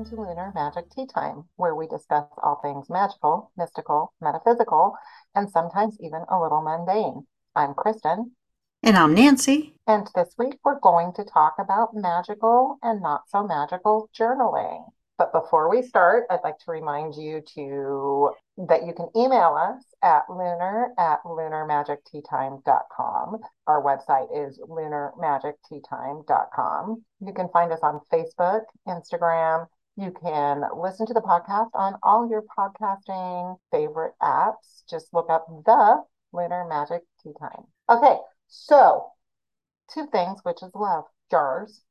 welcome to Lunar Magic Tea Time, where we discuss all things magical, mystical, metaphysical, and sometimes even a little mundane. I'm Kristen. And I'm Nancy. And this week we're going to talk about magical and not so magical journaling. But before we start, I'd like to remind you to that you can email us at lunar at lunarmagicteatime.com. Our website is lunarmagicteatime.com. You can find us on Facebook, Instagram. You can listen to the podcast on all your podcasting favorite apps. Just look up the Lunar Magic Tea Time. Okay, so two things, which is love jars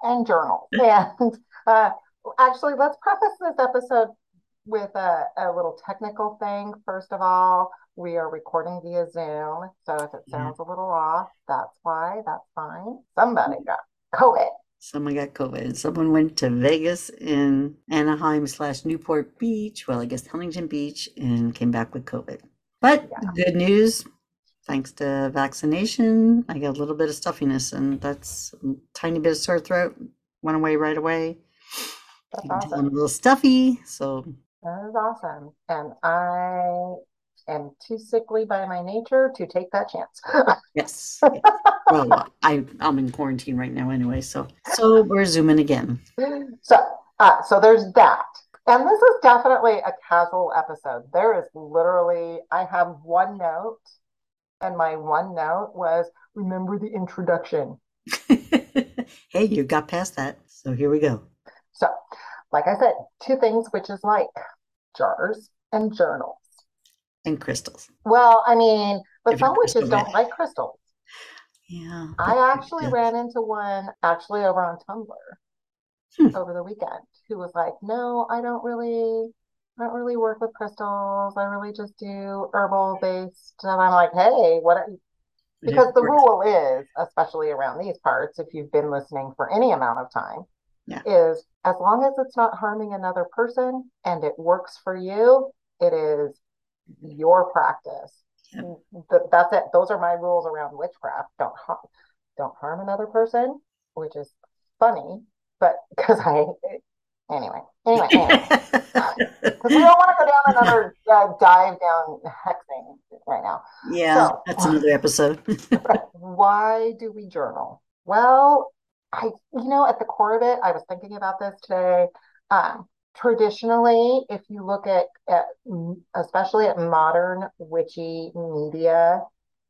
and journals. and uh, actually, let's preface this episode with a, a little technical thing. First of all, we are recording via Zoom. So if it sounds a little off, that's why. That's fine. Somebody got COVID. Someone got COVID. Someone went to Vegas in Anaheim slash Newport Beach. Well, I guess Huntington Beach and came back with COVID. But yeah. good news, thanks to vaccination, I got a little bit of stuffiness and that's a tiny bit of sore throat. Went away right away. That's awesome. a little stuffy. So that is awesome. And I am too sickly by my nature to take that chance. yes. yes. Well, I I'm in quarantine right now anyway, so so we're zooming again. So uh, so there's that. And this is definitely a casual episode. There is literally I have one note, and my one note was remember the introduction. hey, you got past that. So here we go. So like I said, two things, which is like jars and journals. And crystals. Well, I mean, but some witches don't like crystals. Yeah. I actually yeah. ran into one actually over on Tumblr hmm. over the weekend who was like, No, I don't really I don't really work with crystals. I really just do herbal based. And I'm like, hey, what are you? because the rule is, especially around these parts, if you've been listening for any amount of time, yeah. is as long as it's not harming another person and it works for you, it is your practice. Yeah. That's it. Those are my rules around witchcraft. Don't harm, don't harm another person, which is funny, but because I anyway, anyway, anyway, because we don't want to go down another uh, dive down hexing right now. Yeah, so, that's another episode. why do we journal? Well, I, you know, at the core of it, I was thinking about this today. Um, traditionally, if you look at, at, especially at modern witchy media,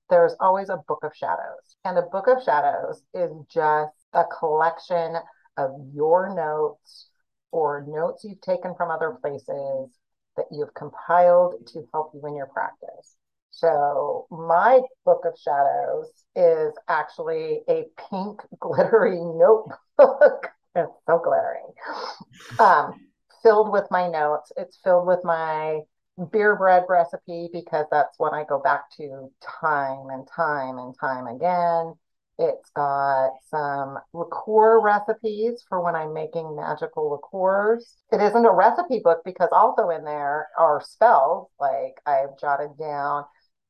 there's always a book of shadows. And a book of shadows is just a collection of your notes or notes you've taken from other places that you've compiled to help you in your practice. So my book of shadows is actually a pink glittery notebook. it's so glittery. Um, filled with my notes. It's filled with my beer bread recipe because that's what I go back to time and time and time again. It's got some liqueur recipes for when I'm making magical liqueurs. It isn't a recipe book because also in there are spells. Like I've jotted down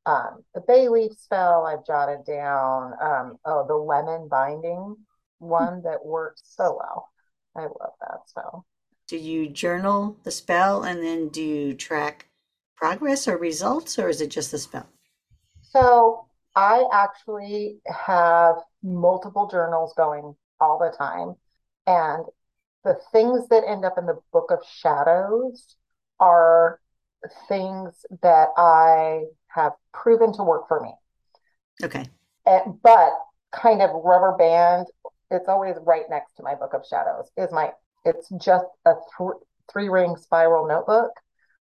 um, the bay leaf spell I've jotted down. Um, oh, the lemon binding one that works so well. I love that spell. Do you journal the spell and then do you track progress or results, or is it just the spell? So I actually have multiple journals going all the time. And the things that end up in the book of shadows are things that I have proven to work for me. Okay. And, but kind of rubber band, it's always right next to my book of shadows. Is my it's just a th- three ring spiral notebook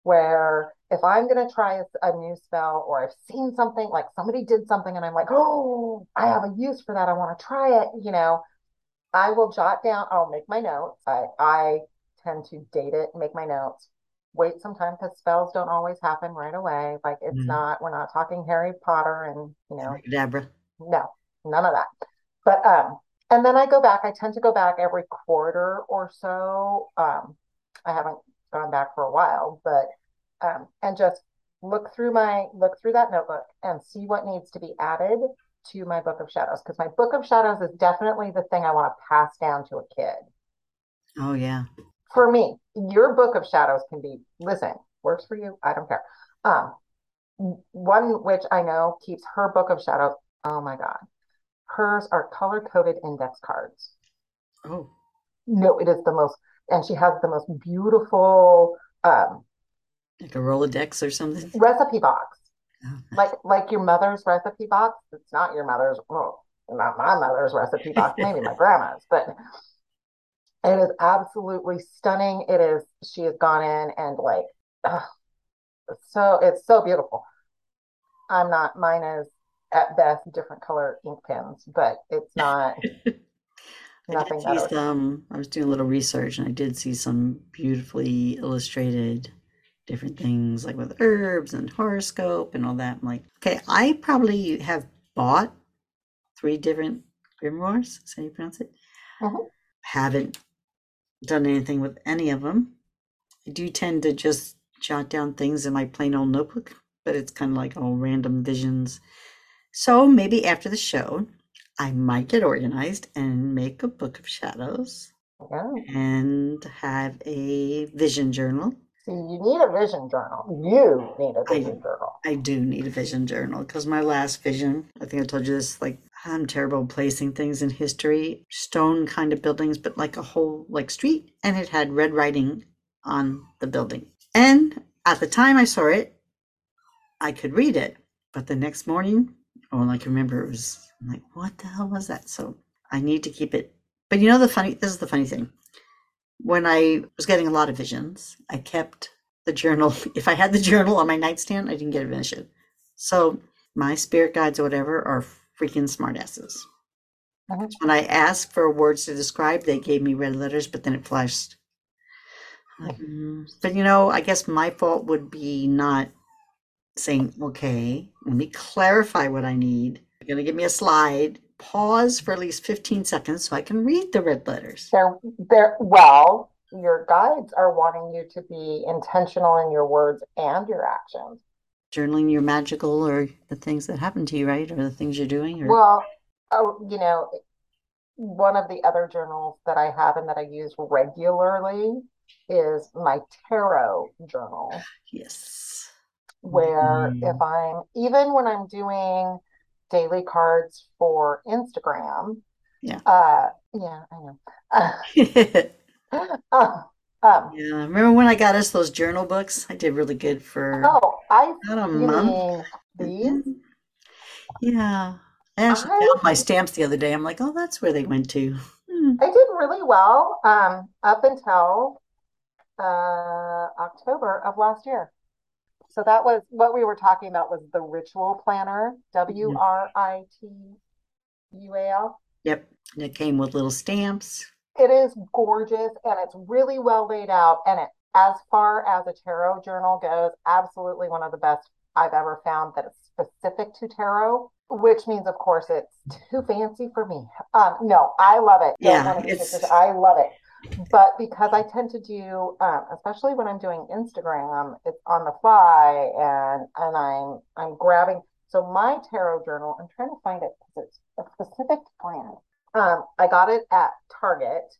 where if I'm going to try a, a, new spell or I've seen something like somebody did something and I'm like, oh, I have a use for that. I want to try it. You know, I will jot down, I'll make my notes. I, I tend to date it, make my notes, wait some time because spells don't always happen right away. Like it's mm not, we're not talking Harry Potter and, you know, Deborah. No, none of that. But, um, and then I go back, I tend to go back every quarter or so. Um, I haven't gone back for a while, but, um, and just look through my, look through that notebook and see what needs to be added to my book of shadows. Cause my book of shadows is definitely the thing I want to pass down to a kid. Oh yeah. for me, your book of shadows can be listen, works for you. I don't care. Um, one which I know keeps her book of shadows. Oh my God. Hers are color coded index cards. Oh. No, it is the most, and she has the most beautiful, um, like a Rolodex or something recipe box. Oh, Like like your mother's recipe box. It's not your mother's. Well, not my mother's recipe box. Maybe my grandma's, but it is absolutely stunning. It is. She has gone in and like, so it's so beautiful. I'm not. Mine is at best different color ink pens, but it's not. nothing I see some. I was doing a little research, and I did see some beautifully illustrated different things, like with herbs and horoscope and all that. I'm like, okay, I probably have bought three different grimoires. Is how you pronounce it? Mm-hmm. Haven't done anything with any of them. I do tend to just jot down things in my plain old notebook, but it's kind of like all random visions. So maybe after the show, I might get organized and make a book of shadows yeah. and have a vision journal. See, you need a vision journal. You need a vision I, journal. I do need a vision journal because my last vision, I think I told you this, like I'm terrible placing things in history, stone kind of buildings, but like a whole like street, and it had red writing on the building. And at the time I saw it, I could read it, but the next morning, all I can remember it was I'm like, what the hell was that? So I need to keep it. But you know the funny, this is the funny thing. When I was getting a lot of visions, I kept the journal. If I had the journal on my nightstand, I didn't get a vision. So my spirit guides or whatever are freaking smartasses. Mhm. When I asked for words to describe, they gave me red letters, but then it flashed. Like, mm. But you know, I guess my fault would be not saying, okay, let me clarify what I need. You're going to give me a slide, pause for at least 15 seconds so I can read the red letters. They're, they're, well, your guides are wanting you to be intentional in your words and your actions. Journaling your magical or the things that happen to you, right? Or the things you're doing? Or... Well, oh, you know, one of the other journals that I have and that I use regularly is my tarot journal. Yes. Where Mhm. if I'm, even when I'm doing daily cards for Instagram, Yeah. uh, yeah, I know. yeah. Uh, um, Remember when I got us those journal books? I did really good for oh, I, about a month. these? Yeah. I actually I found my stamps the other day. I'm like, oh, that's where they went to. Hmm. I did really well um, up until uh, October of last year. So that was what we were talking about was the Writual planner, W R I T U A L. Yep. And it came with little stamps. It is gorgeous and it's really well laid out. And it, as far as a tarot journal goes, absolutely one of the best I've ever found that is specific to tarot, which means, of course, it's too fancy for me. Um, no, I love it. Yeah, it's- I love it. But because I tend to do, um, especially when I'm doing Instagram, it's on the fly and and I'm I'm grabbing. So my tarot journal, I'm trying to find it because it's a specific brand. Um, I got it at Target,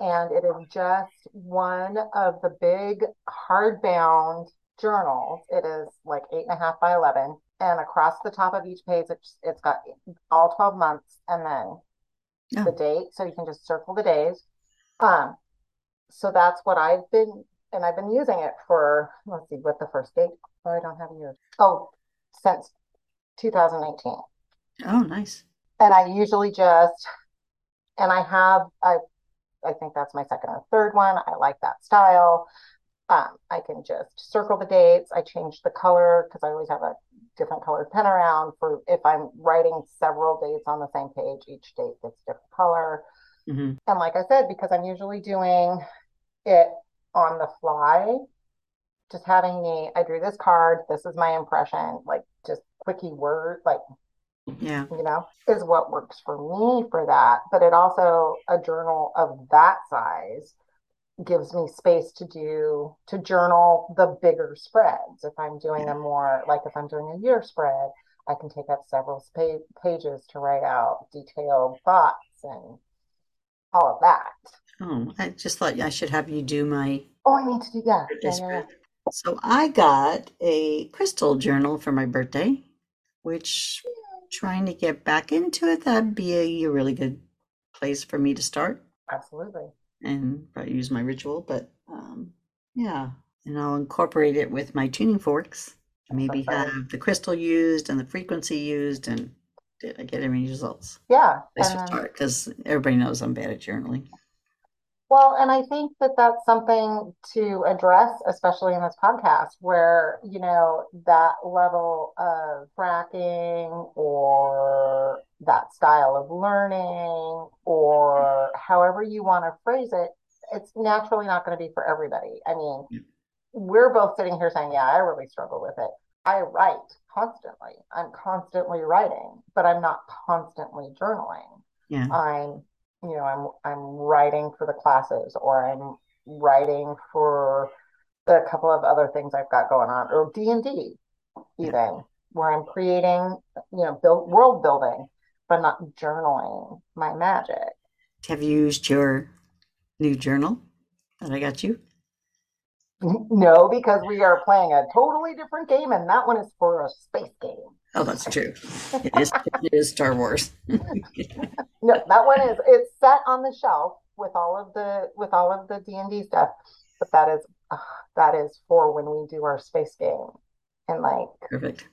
and it is just one of the big hardbound journals. It is like eight and a half by eleven, and across the top of each page, it's it's got all twelve months, and then Oh. the date, so you can just circle the days. Um, so that's what I've been, and I've been using it for, let's see, what the first date? Oh, I don't have a year. Oh, since 2018. Oh, nice. And I usually just, and I have, I, I think that's my second or third one. I like that style. Um, I can just circle the dates. I change the color because I always have a different colored pen around for if I'm writing several dates on the same page, each date gets a different color. Hmm And like I said, because I'm usually doing it on the fly, just having me, I drew this card, this is my impression, like just quickie word, like, Yeah. you know, is what works for me for that. But it also, a journal of that size gives me space to do, to journal the bigger spreads. If I'm doing a more, like if I'm doing a year spread, I can take up several spa- pages to write out detailed thoughts and all of that. Oh, I just thought I should have you do my. Oh, I need to do that. Yeah, yeah, yeah. So I got a crystal journal for my birthday, which trying to get back into it, that'd be a, a really good place for me to start. Absolutely. And probably use my ritual, but um, yeah, and I'll incorporate it with my tuning forks. Maybe have the crystal used and the frequency used, and did I get any results? Yeah. I should start because everybody knows I'm bad at journaling. Well, and I think that that's something to address, especially in this podcast, where, you know, that level of tracking or that style of learning or however you want to phrase it, it's naturally not going to be for everybody. I mean, yeah. we're both sitting here saying, yeah, I really struggle with it. I write constantly. I'm constantly writing, but I'm not constantly journaling. Yeah. I'm you know, I'm I'm writing for the classes or I'm writing for a couple of other things I've got going on, or D and D, even where I'm creating, you know, build world building, but not journaling my magic. Have you used your new journal that I got you? No, because we are playing a totally different game, and that one is for a space game. Oh, that's true. It is, it is Star Wars. no, that one is it's set on the shelf with all of the with all of the D and D stuff, but that is uh, that is for when we do our space game in like perfect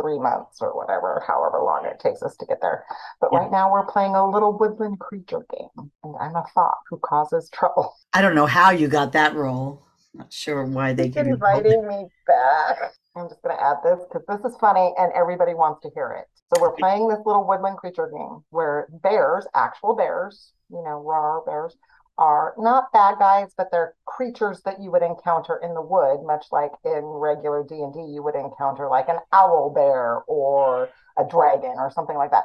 three months or whatever, however long it takes us to get there. But yeah. right now we're playing a little woodland creature game, and I'm a fox who causes trouble. I don't know how you got that role. Not sure why they keep inviting me back. I'm just going to add this because this is funny and everybody wants to hear it. So we're playing this little woodland creature game where bears, actual bears, you know, raw bears, are not bad guys, but they're creatures that you would encounter in the wood, much like in regular D and D, you would encounter like an owl bear or a dragon or something like that.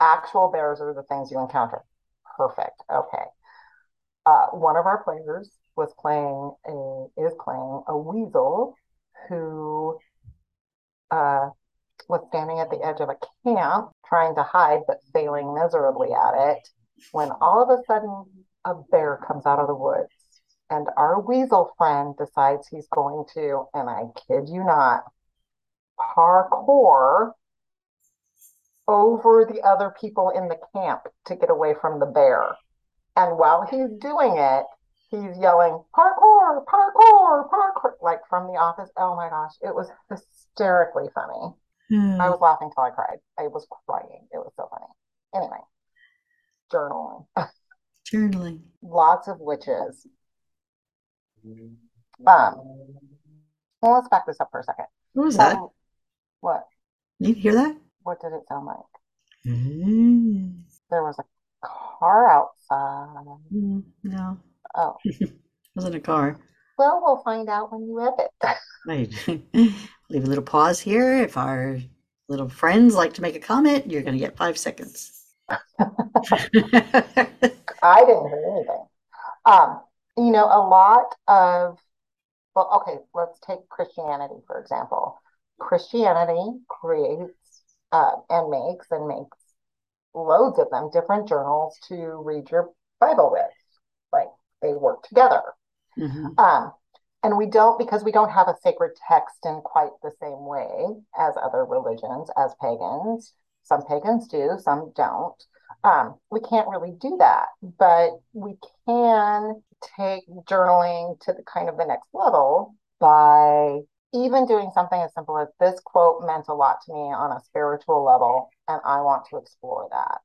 Actual bears are the things you encounter. Perfect. Okay. Uh, one of our players was playing a is playing a weasel who uh, was standing at the edge of a camp trying to hide but failing miserably at it when all of a sudden a bear comes out of the woods. And our weasel friend decides he's going to and i kid you not parkour over the other people in the camp to get away from the bear. And while he's doing it he's yelling parkour, parkour, parkour, like from the office. Oh my gosh, it was hysterically funny. Mm. I was laughing till I cried. I was crying. It was so funny. Anyway, journaling. Journaling. Lots of witches. Um, well, let's back this up for a second. What was that? what? Did you hear that? What did it sound like? Mm. There was a car outside. Mm, no. Oh. Wasn't a car. Well, we'll find out when you edit. right. Leave a little pause here. If our little friends like to make a comment, you're going to get five seconds. I didn't hear anything. Um, you know, a lot of, well, okay, let's take Christianity, for example. Christianity creates uh, and makes and makes loads of them different journals to read your Bible with. They work together. Mm-hmm. Um, and we don't because we don't have a sacred text in quite the same way as other religions, as pagans. Some pagans do, some don't. Um, we can't really do that, but we can take journaling to the kind of the next level by even doing something as simple as this quote meant a lot to me on a spiritual level, and I want to explore that.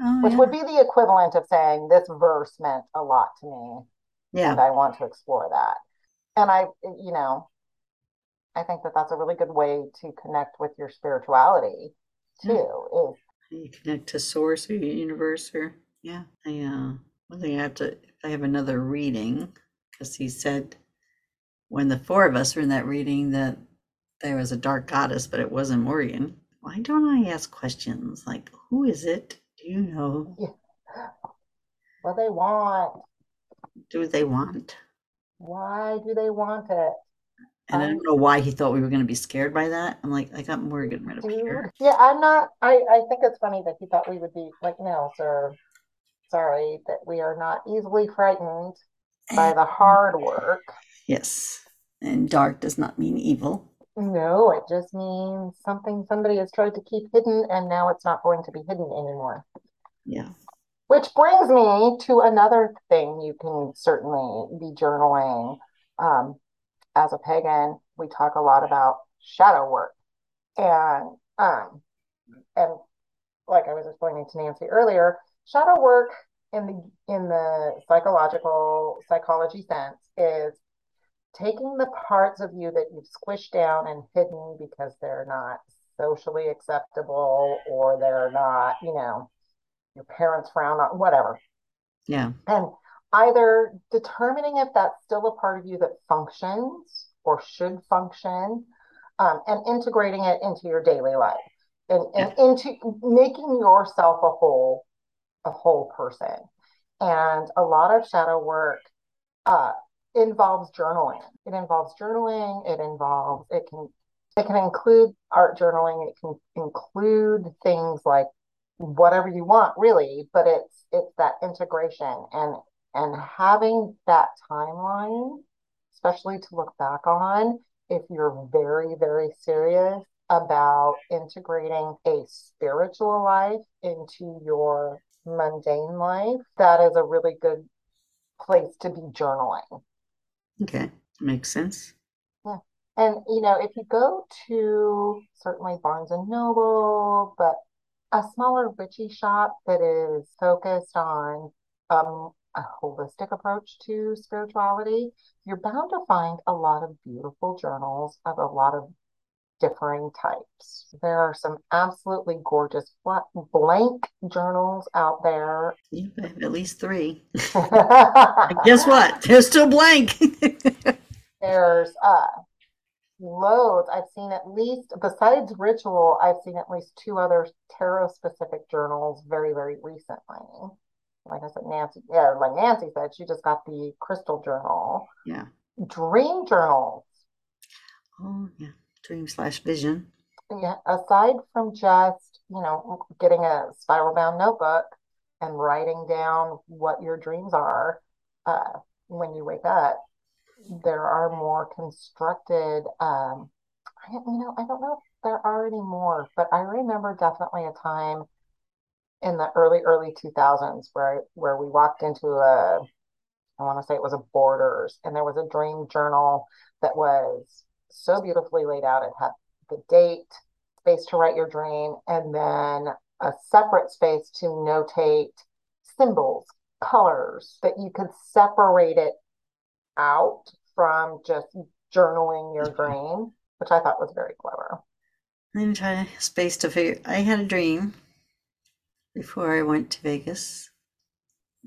Oh, which yeah. would be the equivalent of saying this verse meant a lot to me. Yeah. And I want to explore that. And I, you know, I think that that's a really good way to connect with your spirituality too. Yeah. Is you connect to source or universe or yeah. I uh one thing I have to I have another reading because he said when the four of us were in that reading that there was a dark goddess, but it wasn't Morgan. Why don't I ask questions like who is it? You know? Yeah. What they want. Do they want? Why do they want it? And um, I don't know why he thought we were going to be scared by that. I'm like, I got more getting rid of here. Yeah, I'm not. I I think it's funny that he thought we would be like, no, sir. sorry, that we are not easily frightened by the hard work. Yes. And dark does not mean evil. No, it just means something somebody has tried to keep hidden and now it's not going to be hidden anymore. Yeah. Which brings me to another thing you can certainly be journaling. Um, as a pagan, we talk a lot about shadow work. And um, and like I was explaining to Nancy earlier, shadow work in the in the psychological psychology sense is taking the parts of you that you've squished down and hidden because they're not socially acceptable or they're not, you know, your parents frown on whatever. Yeah. And either determining if that's still a part of you that functions or should function um, and integrating it into your daily life and, and yeah. into making yourself a whole a whole person and a lot of shadow work uh, involves journaling. It involves journaling. It involves it can it can include art journaling. It can include things like whatever you want really but it's it's that integration and and having that timeline especially to look back on if you're very very serious about integrating a spiritual life into your mundane life that is a really good place to be journaling okay makes sense. Yeah and you know if you go to certainly barnes and noble but a smaller witchy shop that is focused on um, a holistic approach to spirituality, you're bound to find a lot of beautiful journals of a lot of differing types. There are some absolutely gorgeous blank journals out there. You have at least three. guess what? They're still blank. There's uh loads. I've seen at least, besides Writual, I've seen at least two other tarot specific journals very, very recently. Like I said, Nancy, yeah, like Nancy said, she just got the Crystal Journal. Yeah. Dream journals. Oh, yeah. Dream slash vision. Yeah. Aside from just, you know, getting a spiral bound notebook and writing down what your dreams are uh, when you wake up, there are more constructed um I, you know i don't know if there are any more but i remember definitely a time in the early early 2000s where where we walked into a i want to say it was a borders and there was a dream journal that was so beautifully laid out it had the date space to write your dream and then a separate space to notate symbols colors that you could separate it out from just journaling your mm-hmm. dream, which I thought was very clever. I'm trying to space to figure. I had a dream before I went to Vegas.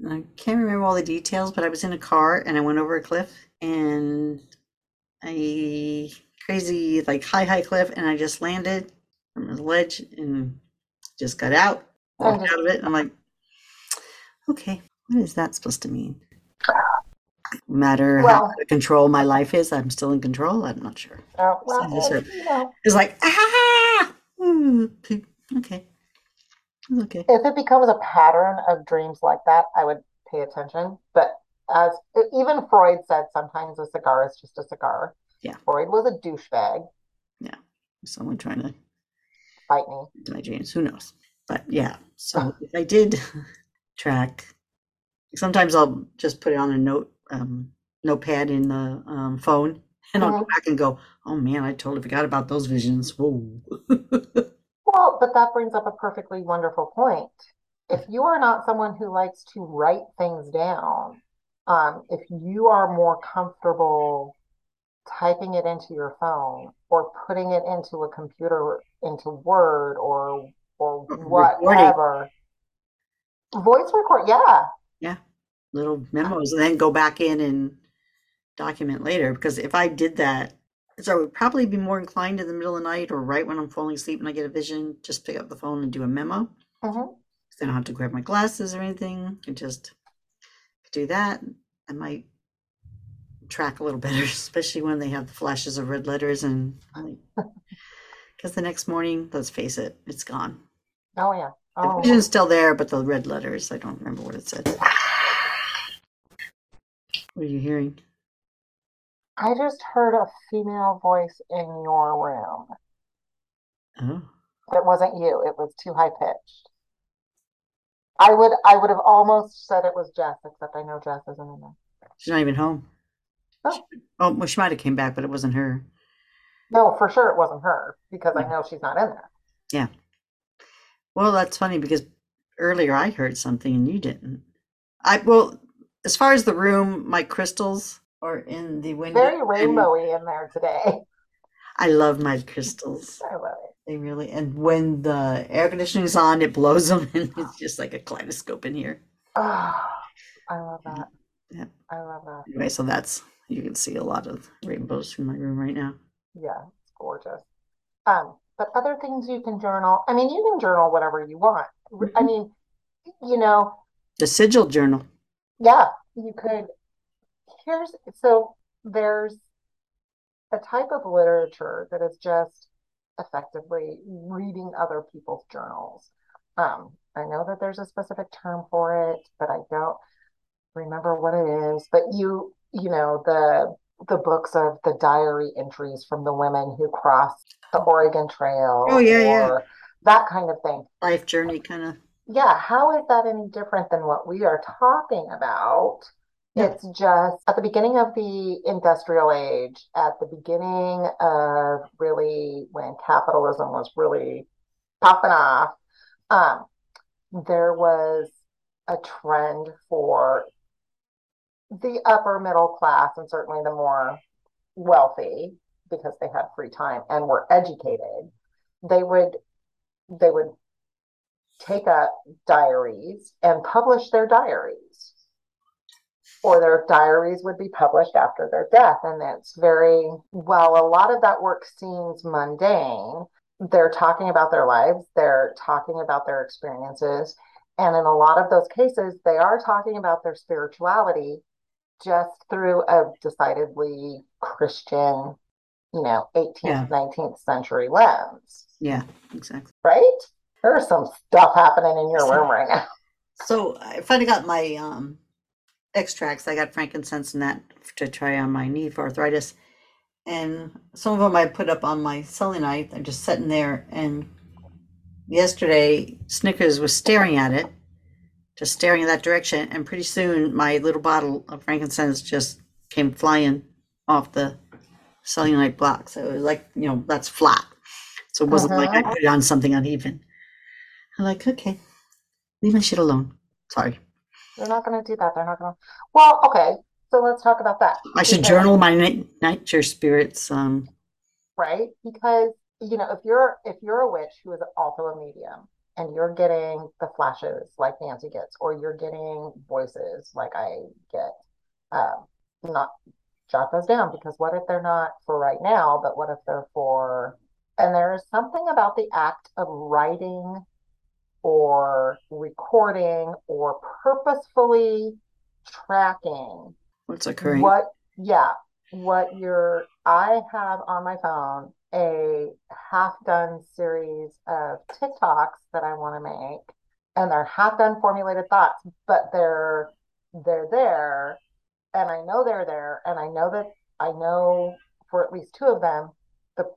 I can't remember all the details, but I was in a car and I went over a cliff and a crazy like high high cliff and I just landed from the ledge and just got out, walked out of it. I'm like, okay, what is that supposed to mean? matter well, how control my life is, I'm still in control. I'm not sure. Uh, well, so you know, it's like ah, okay, okay. If it becomes a pattern of dreams like that, I would pay attention. But as even Freud said, sometimes a cigar is just a cigar. Yeah, Freud was a douchebag. Yeah, someone trying to fight me into my dreams. Who knows? But yeah, so if I did track, sometimes I'll just put it on a note um, notepad in the um, phone, and I'll go uh-huh. back and go, "Oh man, I totally forgot about those visions." Whoa. well, but that brings up a perfectly wonderful point. If you are not someone who likes to write things down, um, if you are more comfortable typing it into your phone or putting it into a computer into Word or or whatever. Voice record, yeah. Yeah little memos and then go back in and document later. Because if I did that, so I would probably be more inclined in the middle of the night or right when I'm falling asleep and I get a vision, just pick up the phone and do a memo. Mm-hmm. I don't have to grab my glasses or anything. I just do that. I might track a little better, especially when they have the flashes of red letters and because the next morning, let's face it, it's gone. Oh yeah. The Oh, vision's still there, but the red letters, I don't remember what it said. What are you hearing? I just heard a female voice in your room. Oh, It wasn't you. It was too high pitched. I would I would have almost said it was Jess, except I know Jess isn't in there. she's not even home. Oh. Oh, well, she might have came back, but it wasn't her. No, for sure it wasn't her because I know she's not in there. Yeah. Well, that's funny because earlier I heard something and you didn't. I well, as far as the room, my crystals are in the window. Very rainbowy in there today. I love my crystals. I love it. They really and when the air conditioning is on, it blows them and it's just like a kaleidoscope in here. Oh, I love that. Yeah. I love that. Anyway, so that's you can see a lot of rainbows from my room right now. Yeah, it's gorgeous. Um, but other things you can journal. I mean, you can journal whatever you want. I Mhm. mean, you know, The sigil journal. yeah, you could. Here's so there's a type of literature that is just effectively reading other people's journals. Um, I know that there's a specific term for it, but I don't remember what it is. But you, you know, the the books of the diary entries from the women who crossed the Oregon Trail Oh, yeah, yeah. that kind of thing. Life journey kind of. Yeah, how is that any different than what we are talking about? It's just at the beginning of the industrial age, at the beginning of really when capitalism was really popping off, um, there was a trend for the upper middle class and certainly the more wealthy because they had free time and were educated. They would they would take up diaries and publish their diaries. Or their diaries would be published after their death. And it's very, well, a lot of that work seems mundane. They're talking about their lives, they're talking about their experiences. And in a lot of those cases, they are talking about their spirituality just through a decidedly Christian, you know, 18th, Yeah. 19th century lens, Yeah, exactly. right? There's some stuff happening in your room right now. So I finally got my um, extracts. I got frankincense and that to try on my knee for arthritis. And some of them I put up on my selenite. I'm just sitting there. And yesterday, Snickers was staring at it, just staring in that direction. And pretty soon, my little bottle of frankincense just came flying off the selenite block. So it was like, you know, that's flat. So it wasn't like I Mhm. put it on something uneven. I'm like, okay, leave my shit alone. Sorry. They're not going to do that. They're not going to. Well, okay. So let's talk about that. I should Because- journal my night nature spirits. Um, right? Because you know, if you're if you're a witch who is also a medium and you're getting the flashes like Nancy gets, or you're getting voices like I get, um, not jot those down because what if they're not for right now, but what if they're for and there is something about the act of writing or recording or purposefully tracking what's occurring? what, yeah, what you're, I have on my phone a half done series of TikToks that I want to make, and they're half done formulated thoughts, but they're they're there, and I know they're there, and I know that I know for at least two of them the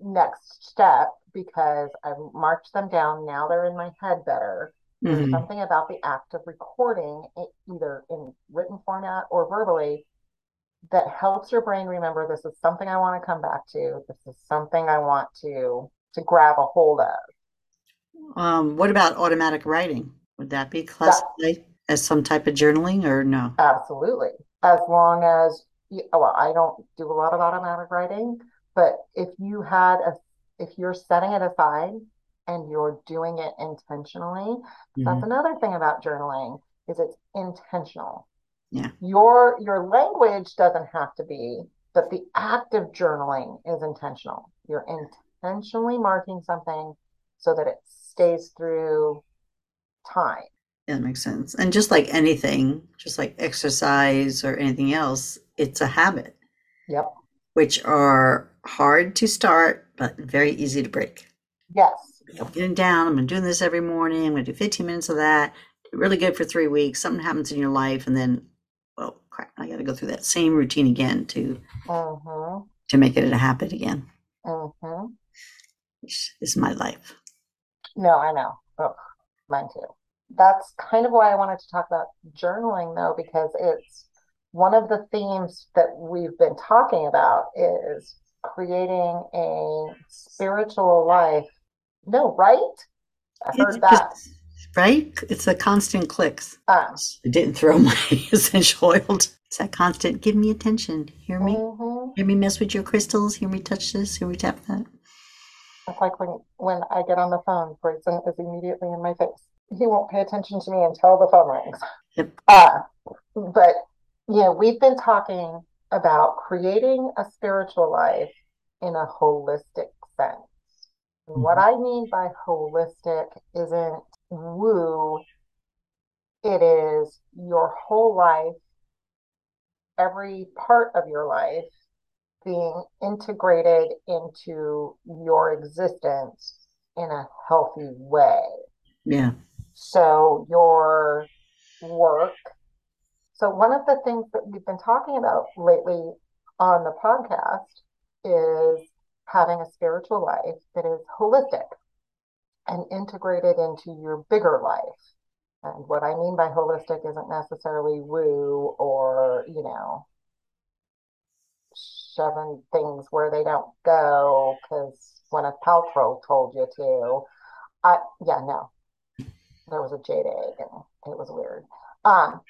next step because I've marked them down. Now they're in my head better. There's Mhm. something about the act of recording, it, either in written format or verbally, that helps your brain remember this is something I want to come back to. This is something I want to to grab a hold of. Um, what about automatic writing? Would that be classified as some type of journaling or no? Absolutely. As long as you, well, I don't do a lot of automatic writing, but if you had a if you're setting it aside and you're doing it intentionally, That's Mhm. another thing about journaling is it's intentional. Yeah. Your your language doesn't have to be, but the act of journaling is intentional. You're intentionally marking something so that it stays through time. Yeah, that makes sense. And just like anything, just like exercise or anything else, it's a habit, Yep. which are hard to start, but very easy to break. Yes. I'm getting down. I'm doing this every morning. I'm going to do 15 minutes of that. Really good for three weeks. Something happens in your life, and then, well, crap, I got to go through that same routine again to Mm-hmm. to make it a habit again. Mm-hmm. Which is my life. No, I know. Oh, mine too. That's kind of why I wanted to talk about journaling, though, because it's one of the themes that we've been talking about is creating a spiritual life. No, right? I heard It's that. just- right? It's a constant clicks. Um, I didn't throw my essential oil. It's that constant. Give me attention. Hear me. mhm. Hear me mess with your crystals. Hear me touch this. Hear me tap that. It's like when when I get on the phone, Grayson is immediately in my face. He won't pay attention to me until the phone rings. Yep. Uh, but yeah, we've been talking about creating a spiritual life in a holistic sense. And what mm-hmm. I mean by holistic isn't woo, it is your whole life, every part of your life being integrated into your existence in a healthy way. Yeah. So your work. So one of the things that we've been talking about lately on the podcast is having a spiritual life that is holistic and integrated into your bigger life. And what I mean by holistic isn't necessarily woo or, you know, shoving things where they don't go because Gwyneth Paltrow told you to. I yeah, no. There was a jade egg and it was weird. Um,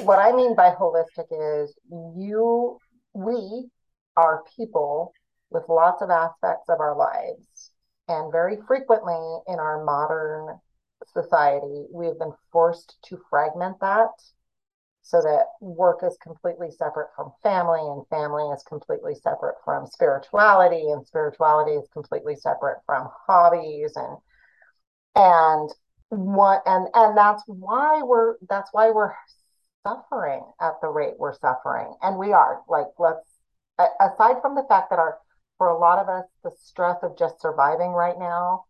what I mean by holistic is you, we are people with lots of aspects of our lives. And very frequently in our modern society, we've been forced to fragment that so that work is completely separate from family and family is completely separate from spirituality and spirituality is completely separate from hobbies and and what and and that's why we're that's why we're suffering at the rate we're suffering and we are like let's aside from the fact that our for a lot of us the stress of just surviving right now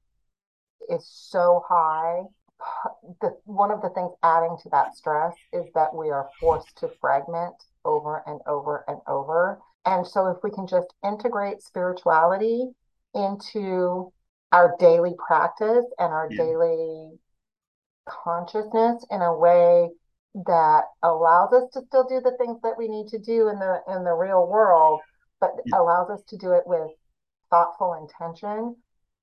is so high the one of the things adding to that stress is that we are forced to fragment over and over and over and so if we can just integrate spirituality into our daily practice and our Yeah. daily consciousness in a way that allows us to still do the things that we need to do in the in the real world but Yeah. allows us to do it with thoughtful intention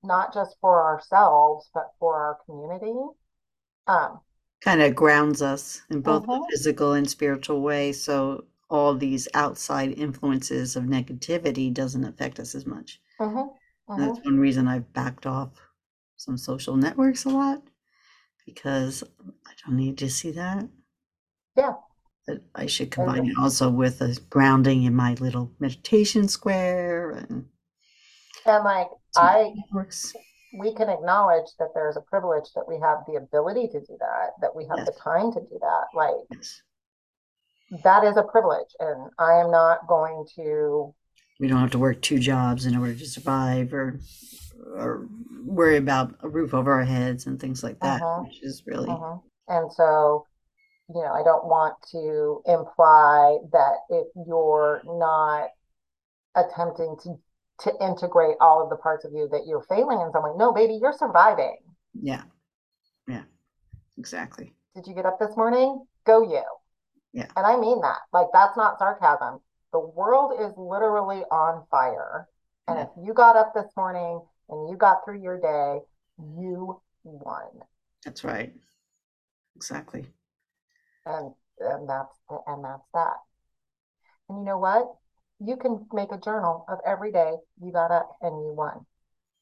not just for ourselves but for our community um Kind of grounds us in both the Mhm. physical and spiritual way. So all these outside influences of negativity doesn't affect us as much. mhm, And That's one reason I've backed off some social networks a lot because I don't need to see that. Yeah. But I should combine it also with a grounding in my little meditation square and and like i networks. we can acknowledge that there's a privilege that we have the ability to do that that we have the time to do that like Yes. that is a privilege and i am not going to We don't have to work two jobs in order to survive or or worry about a roof over our heads and things like that, Mhm. which is really Mhm. And so, you know, I don't want to imply that if you're not attempting to to integrate all of the parts of you that you're failing in way. No, baby, you're surviving. yeah. Yeah. Exactly. Did you get up this morning? Go you. Yeah. And I mean that. Like that's not sarcasm. The world is literally on fire. And Yeah. if you got up this morning and you got through your day, you won. That's right. Exactly. and and that's and that's that. And you know what? You can make a journal of every day you got up and you won.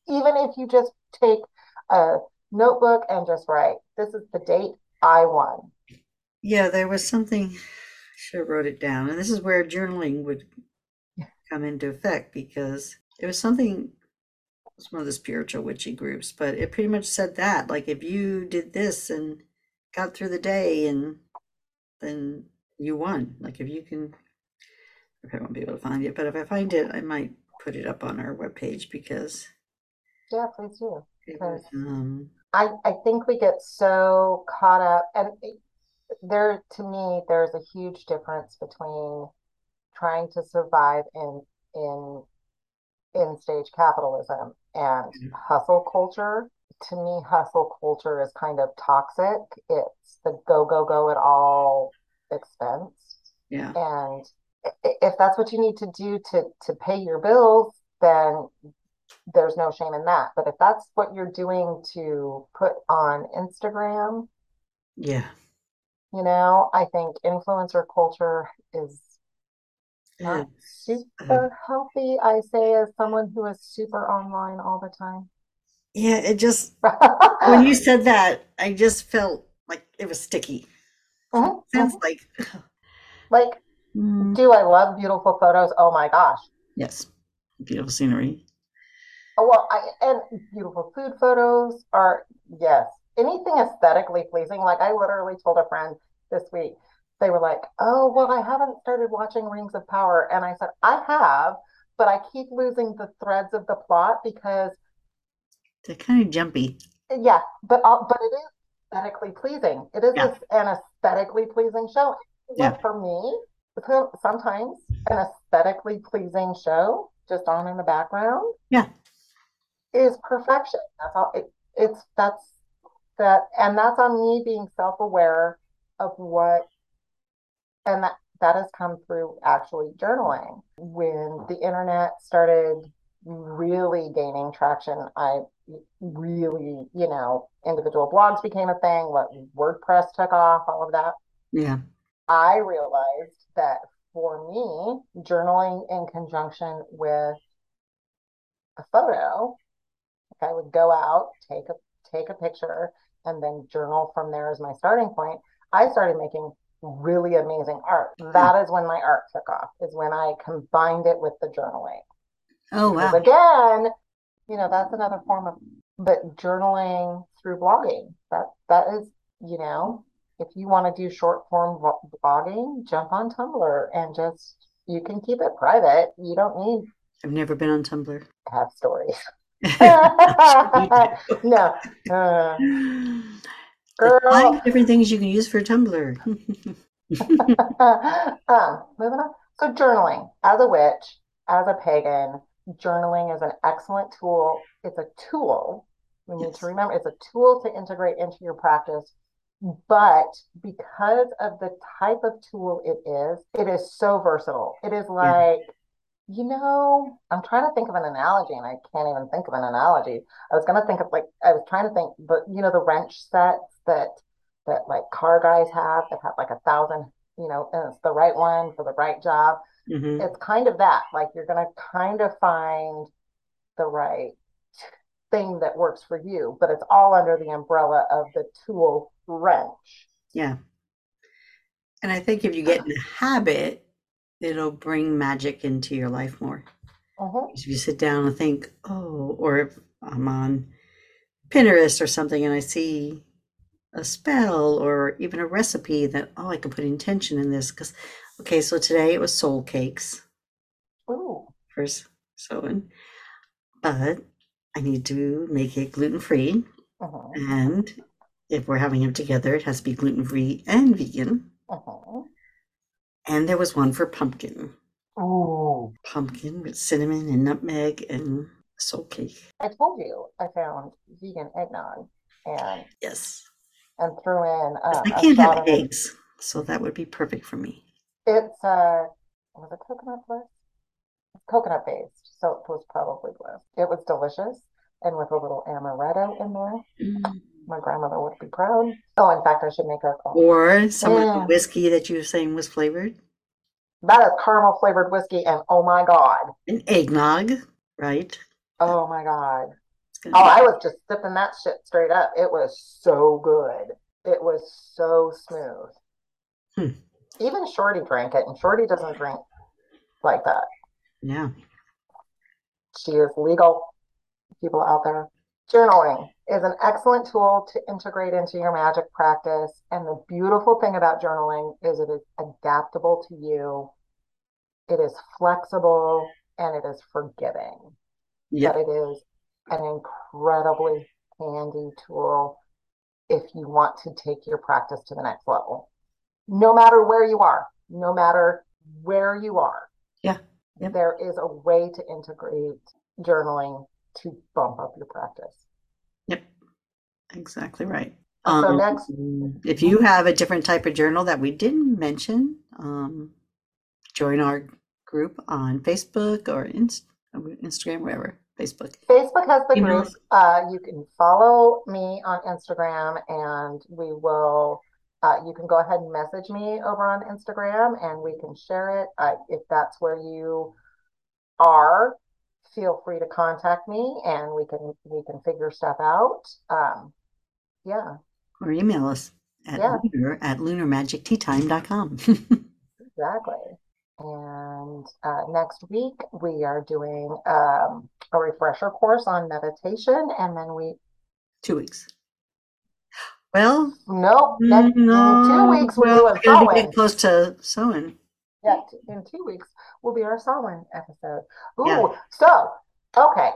Even if you just take a notebook and just write, this is the date I won. Yeah, there was something, I should have wrote it down. And this is where journaling would come into effect because it was something, it's one of the spiritual witchy groups, but it pretty much said that. Like if you did this and got through the day and then you won. Like if you can, I probably won't be able to find it, but if I find it, I might put it up on our webpage because Yeah, please do. Um... I, I think we get so caught up and there to me there's a huge difference between trying to survive in in in stage capitalism and mm-hmm. hustle culture to me hustle culture is kind of toxic. It's the go go go at all expense. Yeah. And if that's what you need to do to to pay your bills then there's no shame in that. But if that's what you're doing to put on instagram yeah. you know i think influencer culture is not super uh, healthy i say as someone who is super online all the time yeah it just when you said that i just felt like it was sticky mm-hmm. sounds mm-hmm. like like mm. do i love beautiful photos oh my gosh yes beautiful scenery oh well i and beautiful food photos are yes anything aesthetically pleasing. Like I literally told a friend this week, they were like, "Oh, well, I haven't started watching Rings of Power," and I said, "I have, but I keep losing the threads of the plot because they're kind of jumpy." Yeah, but but it is aesthetically pleasing. It is yeah. an aesthetically pleasing show. Yeah. For me, sometimes an aesthetically pleasing show just on in the background. Yeah. Is perfection. That's all. It, it's that's that and that's on me being self-aware of what and that that has come through actually journaling. When the internet started really gaining traction i really you know individual blogs became a thing what wordpress took off all of that. Yeah. I realized that for me journaling in conjunction with a photo if i would go out take a take a picture and then journal from there as my starting point, I started making really amazing art. That is when my art took off, is when I combined it with the journaling. Oh, wow. Because again, you know, that's another form of, but journaling through blogging, that that is, you know, if you want to do short form blogging, jump on Tumblr and just, you can keep it private. You don't need. I've never been on Tumblr. Have stories. no. Uh, girl. Different things you can use for Tumblr. um, moving on. So journaling. As a witch, as a pagan, journaling is an excellent tool. It's a tool. We need yes. to remember it's a tool to integrate into your practice. But because of the type of tool it is, it is so versatile. It is like yeah you know, I'm trying to think of an analogy and I can't even think of an analogy. I was gonna think of like I was trying to think, but you know, the wrench sets that that like car guys have that have like a thousand, you know, and it's the right one for the right job. Mm-hmm. It's kind of that. Like you're gonna kind of find the right thing that works for you, but it's all under the umbrella of the tool wrench. Yeah. And I think if you get in a habit it'll bring magic into your life more. Uh-huh. If you sit down and think, oh, or if I'm on Pinterest or something and I see a spell or even a recipe that, oh, I can put intention in this. Because, okay, so today it was soul cakes. Ooh. First Samhain. But I need to make it gluten free. Uh-huh. And if we're having them together, it has to be gluten free and vegan. Uh-huh. And there was one for pumpkin. Oh. Pumpkin with cinnamon and nutmeg and soul cake. I told you I found vegan eggnog and yes, and threw in. Uh, I can't have eggs, so that would be perfect for me. It's uh, was it coconut bliss? Coconut based, so it was probably bliss. It was delicious and with a little amaretto in there. Mm. My grandmother would be proud. Oh, in fact, I should make her call. Or some of the whiskey that you were saying was flavored. That is caramel flavored whiskey, and oh my god, an eggnog, right? Oh my god. Oh, I was just sipping that shit straight up. It was so good. It was so smooth. Hmm. Even Shorty drank it, and Shorty doesn't drink like that. Yeah. She is legal people out there. Journaling is an excellent tool to integrate into your magic practice. And the beautiful thing about journaling is it is adaptable to you, it is flexible, and it is forgiving. Yep. But it is an incredibly handy tool if you want to take your practice to the next level. No matter where you are, no matter where you are. Yeah. There is a way to integrate journaling to bump up your practice. Yep. Exactly right. So Um, next, if you have a different type of journal that we didn't mention, um, join our group on Facebook or Inst- Instagram, wherever. Facebook. Facebook has the group. Uh, you can follow me on Instagram and we will, uh, you can go ahead and message me over on Instagram and we can share it. Uh, if that's where you are, feel free to contact me and we can, we can figure stuff out. Um, yeah, Or email us at Yeah. lunar at lunarmagicteatime.com. exactly. And, uh, next week we are doing, um, a refresher course on meditation and then we, Two weeks. Well, nope, next, in two weeks well, we're gonna be getting close to Samhain. Yeah, in two weeks will be our Samhain episode. Ooh, Yeah. so okay,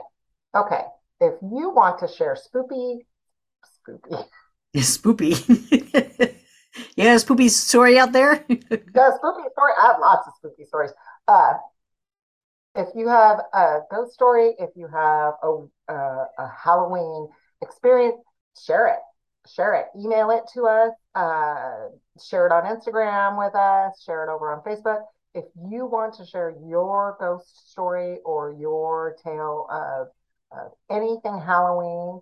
okay. If you want to share spoopy, spoopy, Yeah, spoopy. yeah, spoopy story out there. the spooky story. I have lots of spooky stories. Uh, if you have a ghost story, if you have a a, a Halloween experience, share it. Share it. Email it to us. Uh, share it on Instagram with us. Share it over on Facebook. If you want to share your ghost story or your tale of, of anything Halloween,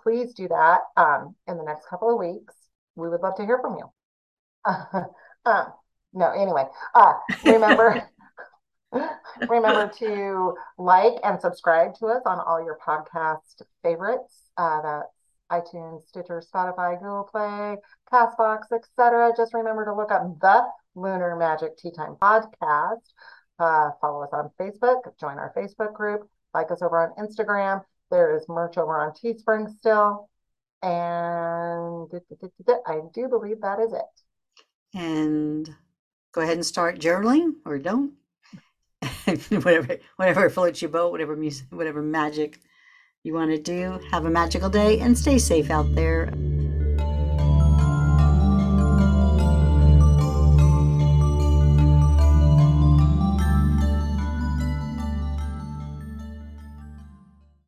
please do that um, in the next couple of weeks. We would love to hear from you. Um, no, anyway, uh, remember. Remember to like and subscribe to us on all your podcast favorites. Uh, that's iTunes, Stitcher, Spotify, Google Play, Castbox, etc. Just remember to look up the Lunar Magic Tea Time podcast. Uh, follow us on Facebook, join our Facebook group, like us over on Instagram. There is merch over on Teespring still. And I do believe that is it. And go ahead and start journaling or don't. whatever whatever floats your boat, whatever music, whatever magic you want to do. Have a magical day and stay safe out there.